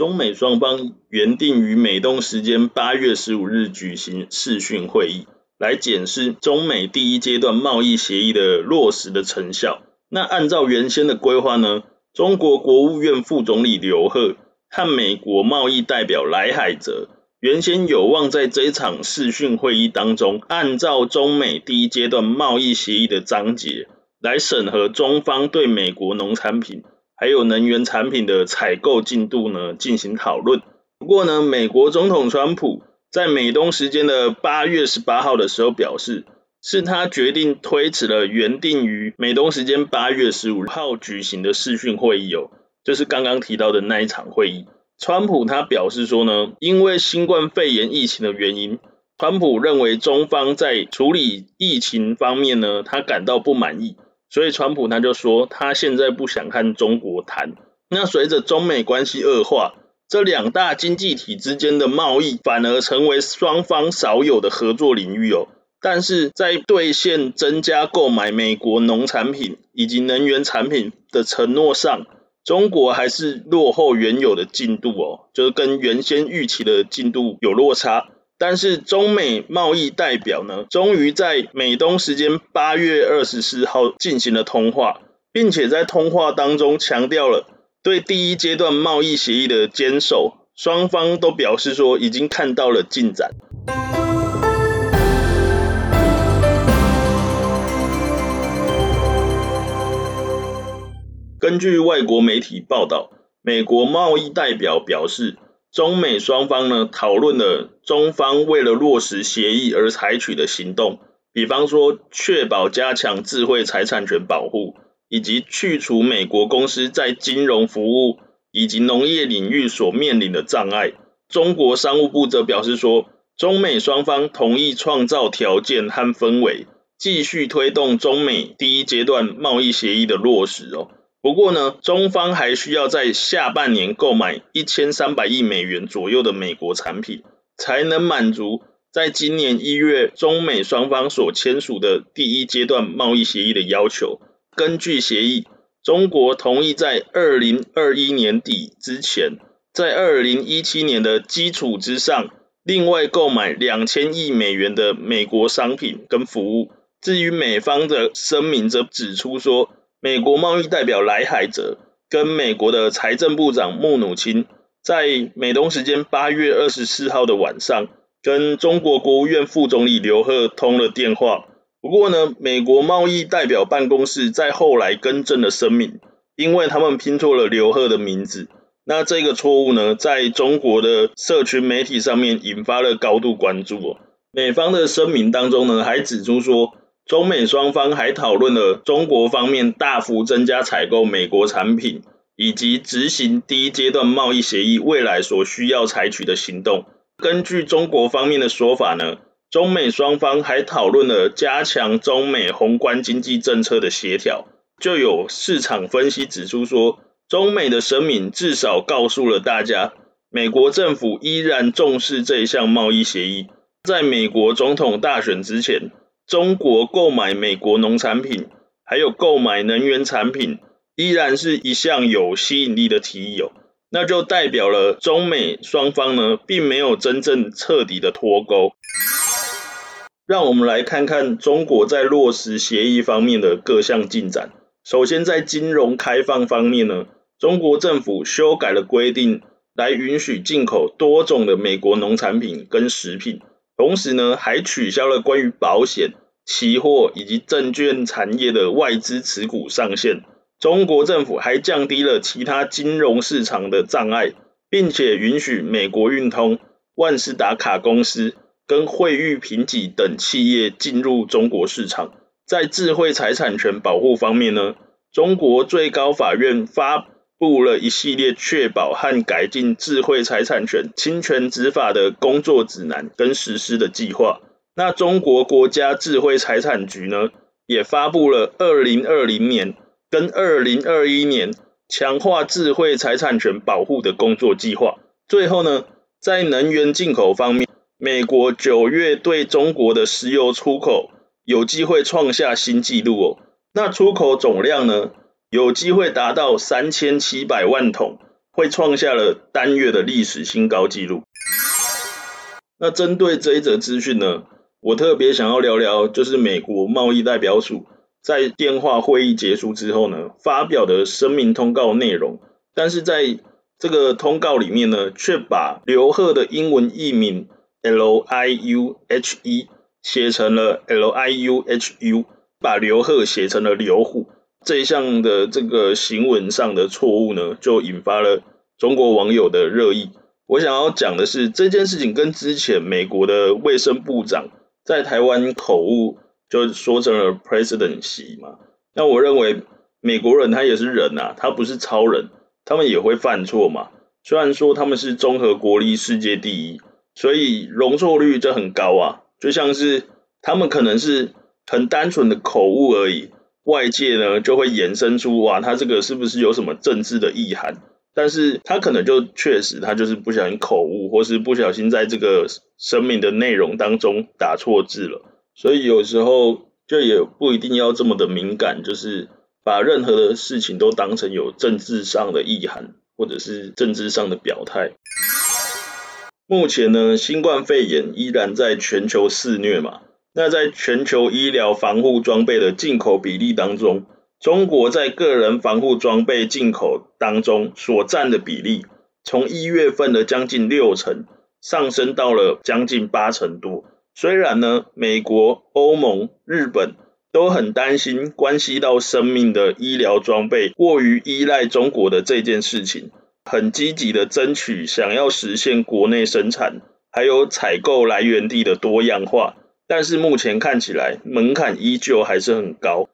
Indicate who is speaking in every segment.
Speaker 1: 中美双方原定于美东时间八月十五日举行视讯会议，来检视中美第一阶段贸易协议的落实的成效。那按照原先的规划呢，中国国务院副总理刘鹤和美国贸易代表莱海泽原先有望在这一场视讯会议当中，按照中美第一阶段贸易协议的章节来审核中方对美国农产品还有能源产品的采购进度呢进行讨论。不过呢，美国总统川普在美东时间的八月十八号的时候表示。是他决定推迟了原定于美东时间八月十五号举行的视讯会议哦，就是刚刚提到的那一场会议。川普他表示说呢，因为新冠肺炎疫情的原因，川普认为中方在处理疫情方面呢，他感到不满意，所以川普他就说他现在不想和中国谈。那随着中美关系恶化，这两大经济体之间的贸易反而成为双方少有的合作领域哦。但是在兑现增加购买美国农产品以及能源产品的承诺上，中国还是落后原有的进度哦，就是跟原先预期的进度有落差。但是中美贸易代表呢，终于在美东时间八月二十四号进行了通话，并且在通话当中强调了对第一阶段贸易协议的坚守，双方都表示说已经看到了进展。根据外国媒体报道，美国贸易代表表示，中美双方呢讨论了中方为了落实协议而采取的行动，比方说确保加强智慧财产权保护，以及去除美国公司在金融服务以及农业领域所面临的障碍。中国商务部则表示说，中美双方同意创造条件和氛围，继续推动中美第一阶段贸易协议的落实哦。不过呢，中方还需要在下半年购买一千三百亿美元左右的美国产品，才能满足在今年一月中美双方所签署的第一阶段贸易协议的要求。根据协议，中国同意在二零二一年底之前，在二零一七年的基础之上，另外购买两千亿美元的美国商品跟服务。至于美方的声明，则指出说，美国贸易代表莱海泽跟美国的财政部长穆努钦在美东时间八月二十四号的晚上，跟中国国务院副总理刘鹤通了电话。不过呢，美国贸易代表办公室在后来更正了声明，因为他们拼错了刘鹤的名字。那这个错误呢，在中国的社群媒体上面引发了高度关注哦。美方的声明当中呢，还指出说。中美双方还讨论了中国方面大幅增加采购美国产品，以及执行第一阶段贸易协议未来所需要采取的行动。根据中国方面的说法呢，中美双方还讨论了加强中美宏观经济政策的协调。就有市场分析指出说，中美的声明至少告诉了大家，美国政府依然重视这一项贸易协议。在美国总统大选之前。中国购买美国农产品，还有购买能源产品，依然是一项有吸引力的提议哦。那就代表了中美双方呢，并没有真正彻底的脱钩。让我们来看看中国在落实协议方面的各项进展。首先，在金融开放方面呢，中国政府修改了规定，来允许进口多种的美国农产品跟食品。同时呢，还取消了关于保险、期货以及证券产业的外资持股上限。中国政府还降低了其他金融市场的障碍，并且允许美国运通、万事达卡公司跟惠誉评级等企业进入中国市场。在智慧财产权保护方面呢，中国最高法院发布了一系列确保和改进智慧财产权侵权执法的工作指南跟实施的计划。那中国国家智慧财产局呢，也发布了二零二零年跟二零二一年强化智慧财产权保护的工作计划。最后呢，在能源进口方面，美国九月对中国的石油出口有机会创下新纪录哦。那出口总量呢，有机会达到三千七百万桶，会创下了单月的历史新高纪录。那针对这一则资讯呢，我特别想要聊聊，就是美国贸易代表署在电话会议结束之后呢，发表的声明通告内容。但是在这个通告里面呢，却把刘鹤的英文译名 L I U H E 写成了 L I U H U，把刘鹤写成了刘虎。这一项的这个行文上的错误呢，就引发了中国网友的热议。我想要讲的是，这件事情跟之前美国的卫生部长在台湾口误，就说成了 President Xi 嘛。那我认为美国人他也是人呐、啊，他不是超人，他们也会犯错嘛。虽然说他们是综合国力世界第一，所以容错率就很高啊。就像是他们可能是很单纯的口误而已，外界呢就会延伸出哇，他这个是不是有什么政治的意涵？但是他可能就确实，他就是不小心口误，或是不小心在这个声明的内容当中打错字了。所以有时候就也不一定要这么的敏感，就是把任何的事情都当成有政治上的意涵，或者是政治上的表态。目前呢，新冠肺炎依然在全球肆虐嘛。那在全球医疗防护装备的进口比例当中，中国在个人防护装备进口当中所占的比例，从一月份的将近六成上升到了将近八成多。虽然呢，美国、欧盟、日本都很担心关系到生命的医疗装备过于依赖中国的这件事情，很积极的争取想要实现国内生产，还有采购来源地的多样化，但是目前看起来门槛依旧还是很高。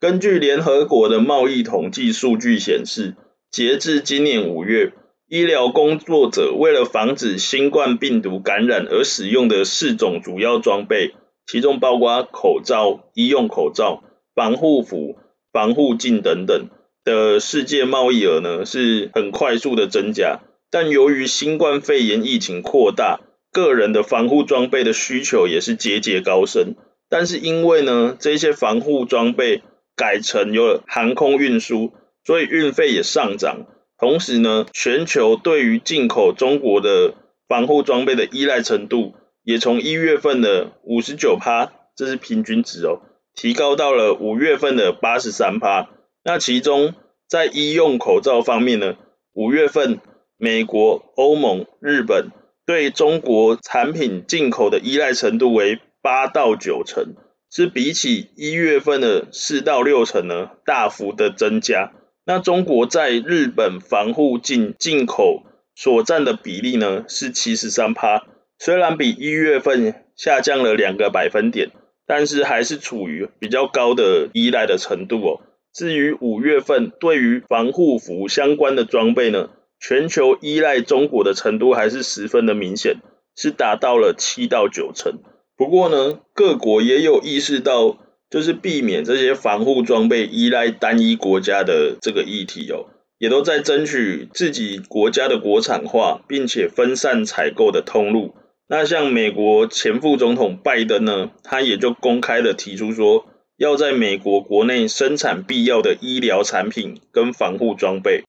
Speaker 1: 根据联合国的贸易统计数据显示，截至今年五月，医疗工作者为了防止新冠病毒感染而使用的四种主要装备，其中包括口罩、医用口罩、防护服、防护镜等等的世界贸易额呢，是很快速的增加。但由于新冠肺炎疫情扩大，个人的防护装备的需求也是节节高升。但是因为呢，这些防护装备改成有了航空运输，所以运费也上涨。同时呢，全球对于进口中国的防护装备的依赖程度，也从一月份的五十九趴，这是平均值哦，提高到了五月份的八十三趴。那其中在医用口罩方面呢，五月份美国、欧盟、日本对中国产品进口的依赖程度为八到九成。是比起一月份的四到六成呢，大幅的增加。那中国在日本防护镜进口所占的比例呢，是七十三趴，虽然比一月份下降了两个百分点，但是还是处于比较高的依赖的程度哦。至于五月份对于防护服相关的装备呢，全球依赖中国的程度还是十分的明显，是达到了七到九成。不过呢，各国也有意识到，就是避免这些防护装备依赖单一国家的这个议题哦，也都在争取自己国家的国产化，并且分散采购的通路。那像美国前副总统拜登呢，他也就公开的提出说，要在美国国内生产必要的医疗产品跟防护装备。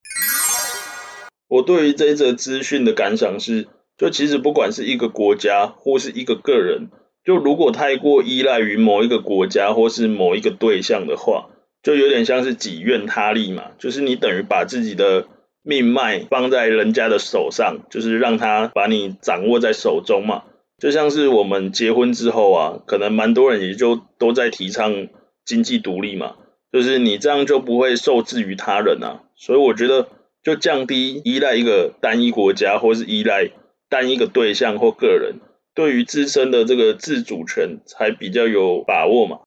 Speaker 1: 我对于这则资讯的感想是，就其实不管是一个国家或是一个个人。就如果太过依赖于某一个国家或是某一个对象的话，就有点像是己愿他利嘛，就是你等于把自己的命脉放在人家的手上，就是让他把你掌握在手中嘛。就像是我们结婚之后啊，可能蛮多人也就都在提倡经济独立嘛，就是你这样就不会受制于他人啊。所以我觉得就降低依赖一个单一国家或是依赖单一个对象或个人。对于自身的这个自主权才比较有把握嘛。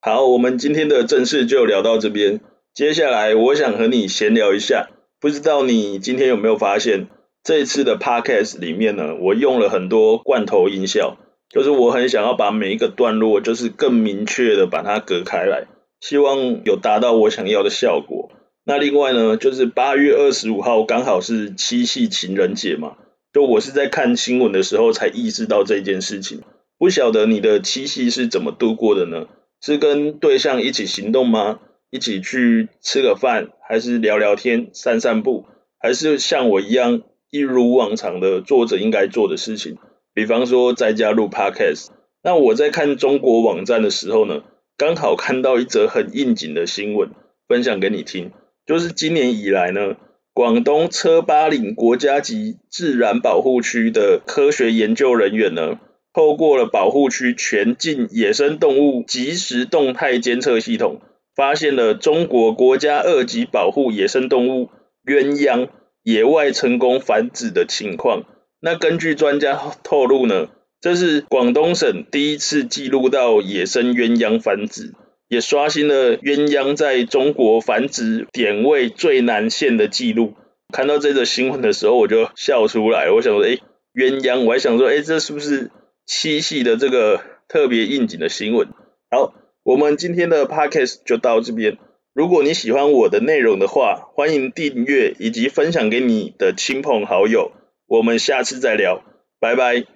Speaker 1: 好，我们今天的正事就聊到这边。接下来我想和你闲聊一下，不知道你今天有没有发现，这一次的 podcast 里面呢，我用了很多罐头音效，就是我很想要把每一个段落，就是更明确的把它隔开来，希望有达到我想要的效果。那另外呢，就是八月二十五号刚好是七夕情人节嘛。就我是在看新闻的时候才意识到这件事情，不晓得你的七夕是怎么度过的呢？是跟对象一起行动吗？一起去吃个饭，还是聊聊天、散散步，还是像我一样一如往常的做着应该做的事情？比方说在家录 Podcast。那我在看中国网站的时候呢，刚好看到一则很应景的新闻，分享给你听。就是今年以来呢，广东车巴岭国家级自然保护区的科学研究人员呢，透过了保护区全境野生动物即时动态监测系统，发现了中国国家二级保护野生动物鸳鸯野外成功繁殖的情况。那根据专家透露呢，这是广东省第一次记录到野生鸳鸯繁殖，也刷新了鸳鸯在中国繁殖点位最南线的记录。看到这则新闻的时候，我就笑出来。我想说，哎，鸳鸯，我还想说，哎，这是不是七夕的这个特别应景的新闻？好，我们今天的 podcast 就到这边。如果你喜欢我的内容的话，欢迎订阅以及分享给你的亲朋好友。我们下次再聊，拜拜。